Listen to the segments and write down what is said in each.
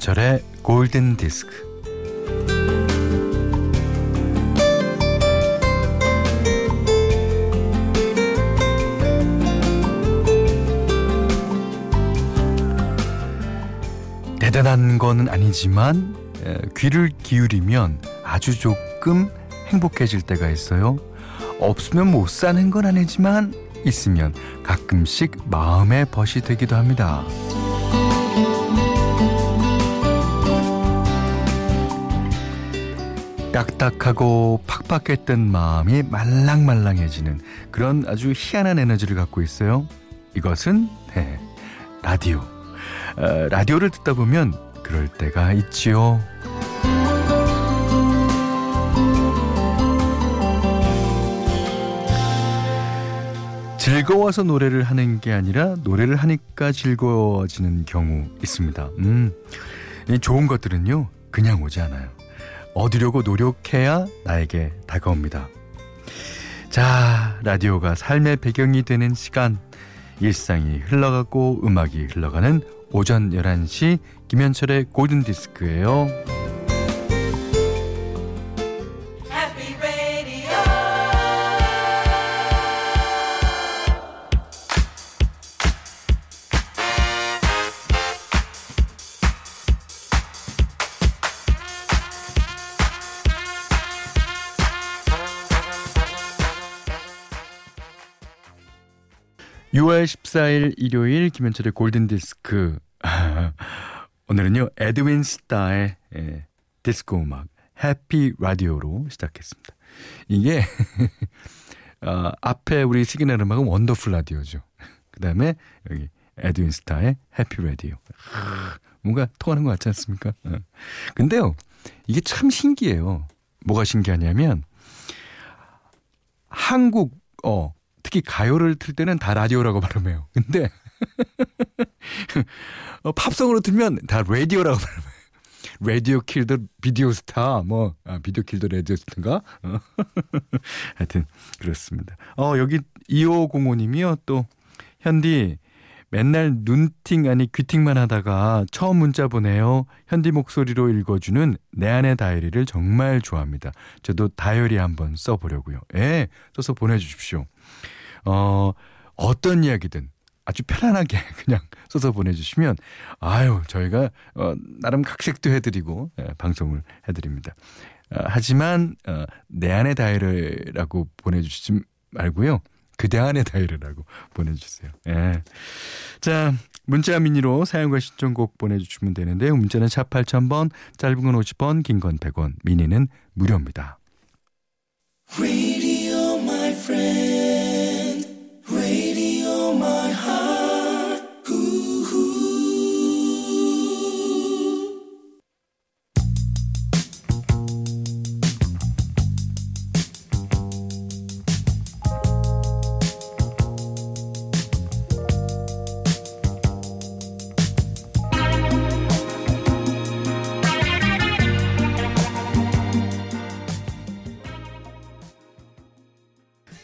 김현철의 골든 디스크. 대단한 건 아니지만 귀를 기울이면 아주 조금 행복해질 때가 있어요. 없으면 못 사는 건 아니지만 있으면 가끔씩 마음의 벗이 되기도 합니다. 딱딱하고 팍팍했던 마음이 말랑말랑해지는 그런 아주 희한한 에너지를 갖고 있어요. 이것은 네, 라디오. 어, 라디오를 듣다 보면 그럴 때가 있지요. 즐거워서 노래를 하는 게 아니라 노래를 하니까 즐거워지는 경우 있습니다. 음, 좋은 것들은요, 그냥 오지 않아요. 얻으려고 노력해야 나에게 다가옵니다. 자, 라디오가 삶의 배경이 되는 시간. 일상이 흘러가고 음악이 흘러가는 오전 11시 김현철의 골든디스크예요. (6월 14일) 일요일 김현철의 골든 디스크 오늘은요 에드윈 스타의 예, 디스코 음악 Happy Radio로 시작했습니다. 이게 어, 앞에 우리 시그널 음악은 Wonderful Radio죠. 그 다음에 여기 에드윈 스타의 Happy Radio. 뭔가 통하는 것 같지 않습니까? 어. 근데요 이게 참 신기해요. 뭐가 신기하냐면 한국 어 특히 가요를 틀 때는 다 라디오라고 발음해요. 근데 어, 팝송으로 틀면 다 radio라고 말해요. Radio Kill the Video Star 뭐 아, Video Kill the Radio Star인가? 어. 하여튼 그렇습니다. 어 여기 2505님이요 또 현디 맨날 눈팅 아니 귀팅만 하다가 처음 문자 보내요. 현디 목소리로 읽어주는 내 안의 다이어리를 정말 좋아합니다. 저도 다이어리 한번 써보려고요. 예, 써서 보내주십시오. 어, 어떤 이야기든 아주 편안하게 그냥 써서 보내주시면 아유 저희가 어, 나름 각색도 해드리고 예, 방송을 해드립니다. 어, 하지만 어, 내 안의 다이어리라고 보내주시지 말고요. 그대 안의 다이어리라고 보내주세요. 예. 자 문자 미니로 사용과 신청곡 보내주시면 되는데요. 문자는 샵 8000번 짧은 건 50원 긴 건 100원 미니는 무료입니다.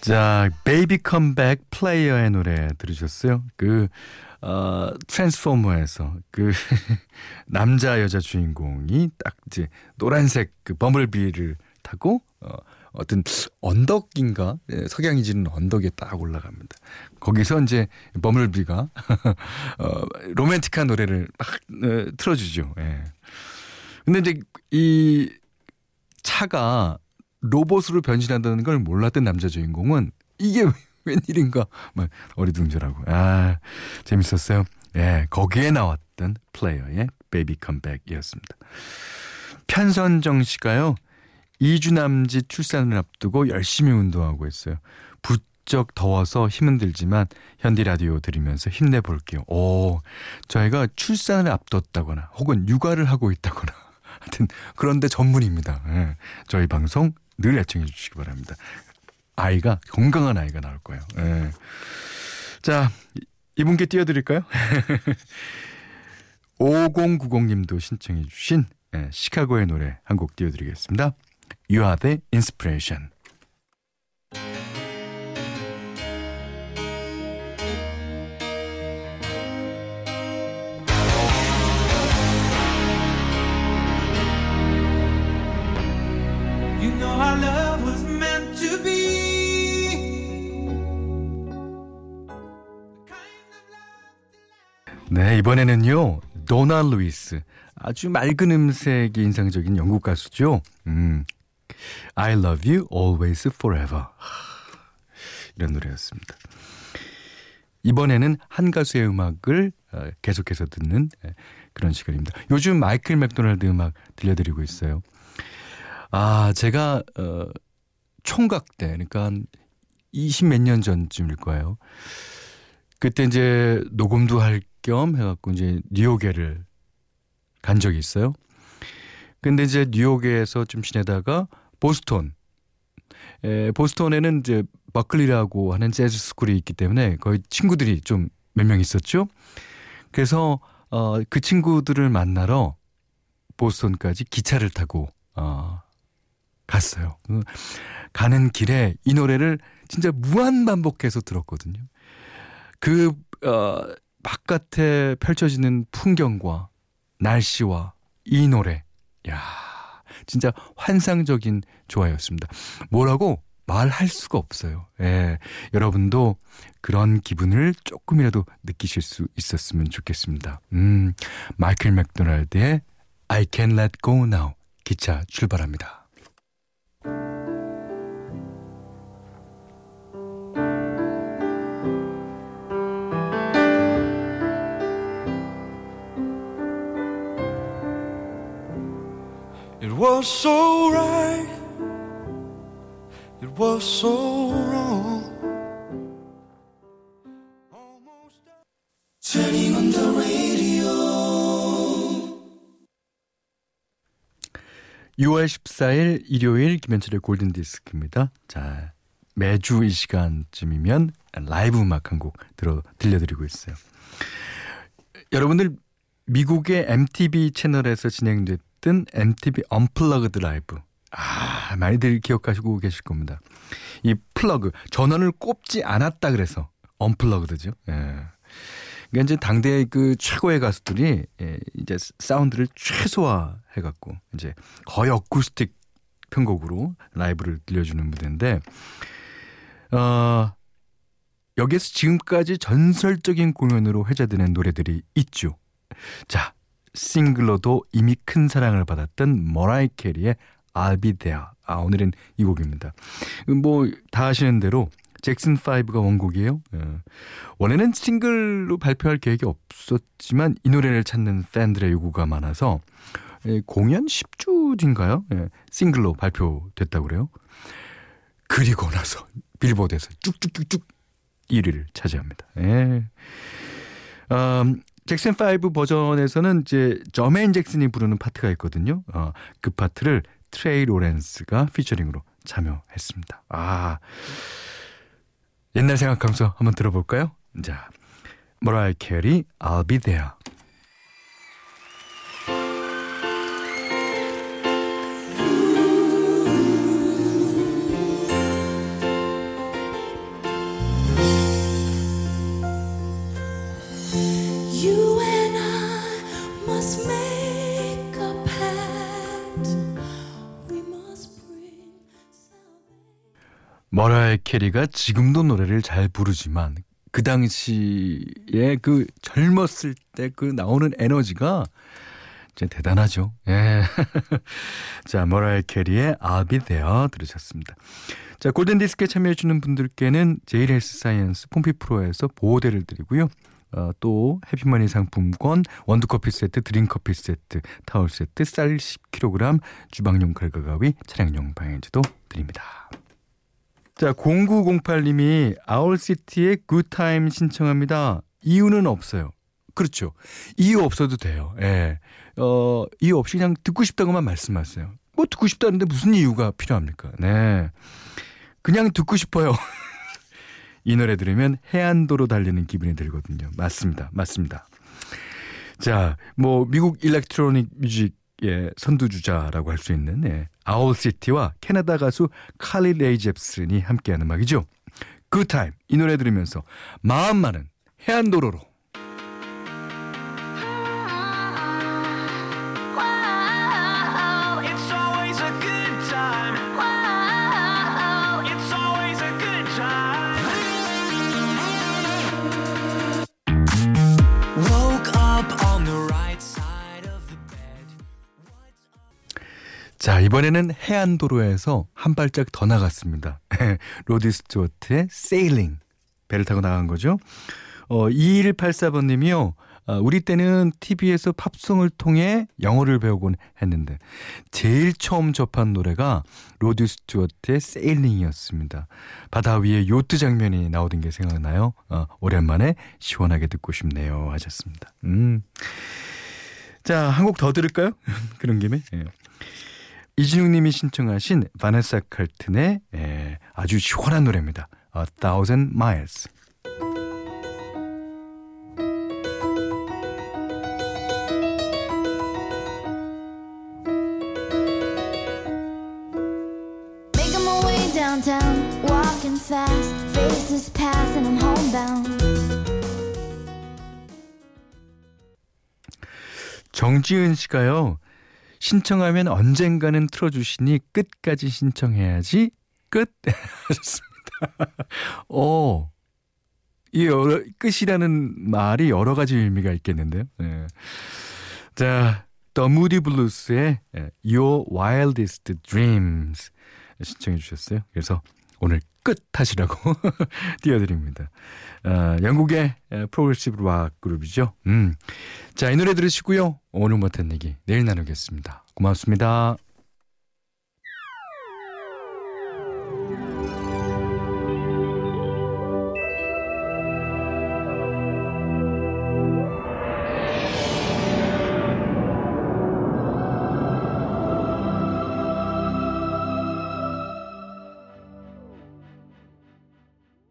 자, Baby Come Back 플레이어의 노래 들으셨어요? 그, 어, 트랜스포머에서 그 남자 여자 주인공이 딱 이제 노란색 그 범블비를 타고 어, 어떤 언덕인가 예, 석양이 지는 언덕에 딱 올라갑니다. 거기서 이제 범블비가 어, 로맨틱한 노래를 막 어, 틀어주죠. 예. 근데 이제 이 차가 로봇으로 변신한다는 걸 몰랐던 남자 주인공은 이게 웬일인가 막 어리둥절하고 아 재밌었어요. 예, 거기에 나왔던 플레이어의 Baby Come Back이었습니다. 편선정 씨가요. 2주 남짓 출산을 앞두고 열심히 운동하고 있어요. 부쩍 더워서 힘은 들지만 현디 라디오 들으면서 힘내볼게요. 오, 저희가 출산을 앞뒀다거나 혹은 육아를 하고 있다거나 하여튼 그런데 전문입니다. 예, 저희 방송 늘 애청해 주시기 바랍니다. 아이가 건강한 아이가 나올 거예요. 예. 자 이분께 띄워드릴까요? 5090님도 신청해 주신 예, 시카고의 노래 한 곡 띄워드리겠습니다. You are the inspiration. 네, 이번에는요. 도나 루이스. 아주 맑은 음색이 인상적인 영국 가수죠. 음. I love you always forever. 이런 노래였습니다. 이번에는 한 가수의 음악을 어, 계속해서 듣는 그런 시간입니다. 요즘 마이클 맥도날드 음악 들려드리고 있어요. 아, 제가 어, 총각 때, 그러니까 한20 몇 년 전쯤일 거예요. 그때 이제 녹음도 할 겸 해갖고 이제 뉴욕에를 간 적이 있어요. 근데 이제 뉴욕에서 좀 지내다가 보스톤, 에, 보스톤에는 이제 버클리라고 하는 재즈 스쿨이 있기 때문에 거의 친구들이 좀 몇 명 있었죠. 그래서 어, 그 친구들을 만나러 보스톤까지 기차를 타고 어, 갔어요. 그 가는 길에 이 노래를 진짜 무한 반복해서 들었거든요. 그 어, 바깥에 펼쳐지는 풍경과 날씨와 이 노래, 야 진짜 환상적인 조화였습니다. 뭐라고 말할 수가 없어요. 예. 여러분도 그런 기분을 조금이라도 느끼실 수 있었으면 좋겠습니다. 음, 마이클 맥도날드의 I Can Let Go Now 기차 출발합니다. Was so right. It was so wrong. Turning on the radio. 6월 14일 일요일 김현철의 골든 디스크입니다. 자, 매주 이 시간쯤이면 라이브 음악 한 곡 들어 들려드리고 있어요. 여러분들 미국의 MTV 채널에서 진행됐 했던 MTV Unplugged 라이브. 아, 많이들 기억하시고 계실 겁니다. 이 플러그, 전원을 꼽지 않았다 그래서 언플러그드죠. 예. 그러니까 이제 당대의 그 최고의 가수들이 예, 이제 사운드를 최소화해 갖고 이제 거의 어쿠스틱 편곡으로 라이브를 들려주는 무대인데, 어, 여기에서 지금까지 전설적인 공연으로 회자되는 노래들이 있죠. 자, 싱글로도 이미 큰 사랑을 받았던 머라이 캐리의 There. 아, 오늘은 이 곡입니다. 뭐, 다 아시는 대로 잭슨 5가 원곡이에요. 예. 원래는 싱글로 발표할 계획이 없었지만 이 노래를 찾는 팬들의 요구가 많아서 예, 공연 10주 뒤인가요? 예, 싱글로 발표됐다고 그래요. 그리고 나서 빌보드에서 쭉쭉쭉쭉 1위를 차지합니다. 예. 음, 잭슨 5 버전에서는 이제 저메인 잭슨이 부르는 파트가 있거든요. 어, 그 파트를 트레이 로렌즈가 피처링으로 참여했습니다. 아. 옛날 생각하면서 한번 들어볼까요? 자, 머라이 캐리 I'll be there. 캐리가 지금도 노래를 잘 부르지만 그 당시에 그 젊었을 때 그 나오는 에너지가 진짜 대단하죠. 예. 자, 머라이 캐리의 Be There 들으셨습니다. 자, 골든 디스크에 참여해 주는 분들께는 제일 헬스 사이언스 폼피 프로에서 보호대를 드리고요. 어, 또 해피머니 상품권, 원두커피 세트, 드림커피 세트, 타월 세트, 쌀 10kg, 주방용 칼과 가위, 차량용 방향지도 드립니다. 자, 0908님이 아울시티의 굿타임 신청합니다. 이유는 없어요. 그렇죠. 이유 없어도 돼요. 예. 어, 이유 없이 그냥 듣고 싶다고만 말씀하세요. 뭐 듣고 싶다는데 무슨 이유가 필요합니까? 네. 그냥 듣고 싶어요. 이 노래 들으면 해안도로 달리는 기분이 들거든요. 맞습니다. 맞습니다. 자, 뭐 미국 electronic music 예, 선두주자라고 할 수 있는 예, 아울시티와 캐나다 가수 칼리 레이 젭슨이 함께하는 음악이죠. Good Time 이 노래 들으면서 마음만은 해안도로로 자, 이번에는 해안도로에서 한 발짝 더 나갔습니다. 로드 스튜어트의 Sailing. 배를 타고 나간 거죠. 어, 2184번님이요. 아, 우리 때는 TV에서 팝송을 통해 영어를 배우곤 했는데 제일 처음 접한 노래가 로드 스튜어트의 Sailing이었습니다. 바다 위에 요트 장면이 나오던 게 생각나요. 어, 오랜만에 시원하게 듣고 싶네요 하셨습니다. 음. 자, 한 곡 더 들을까요? 그런 김에. 예. 이진웅 님이 신청하신 바네사 칼튼의 예, 아주 시원한 노래입니다. A Thousand Miles. downtown, walking fast, faces pass and I'm homebound. 정지은 씨가요. 신청하면 언젠가는 틀어주시니 끝까지 신청해야지 끝 하셨습니다. 어, 이 여러, 끝이라는 말이 여러 가지 의미가 있겠는데요. 네. 자, The Moody Blues의 Your Wildest Dreams 신청해 주셨어요. 그래서 오늘 끝 하시라고 띄워드립니다. 아, 영국의 프로그레시브 락 그룹이죠. 음. 자, 이 노래 들으시고요. 오늘 못한 얘기 내일 나누겠습니다. 고맙습니다.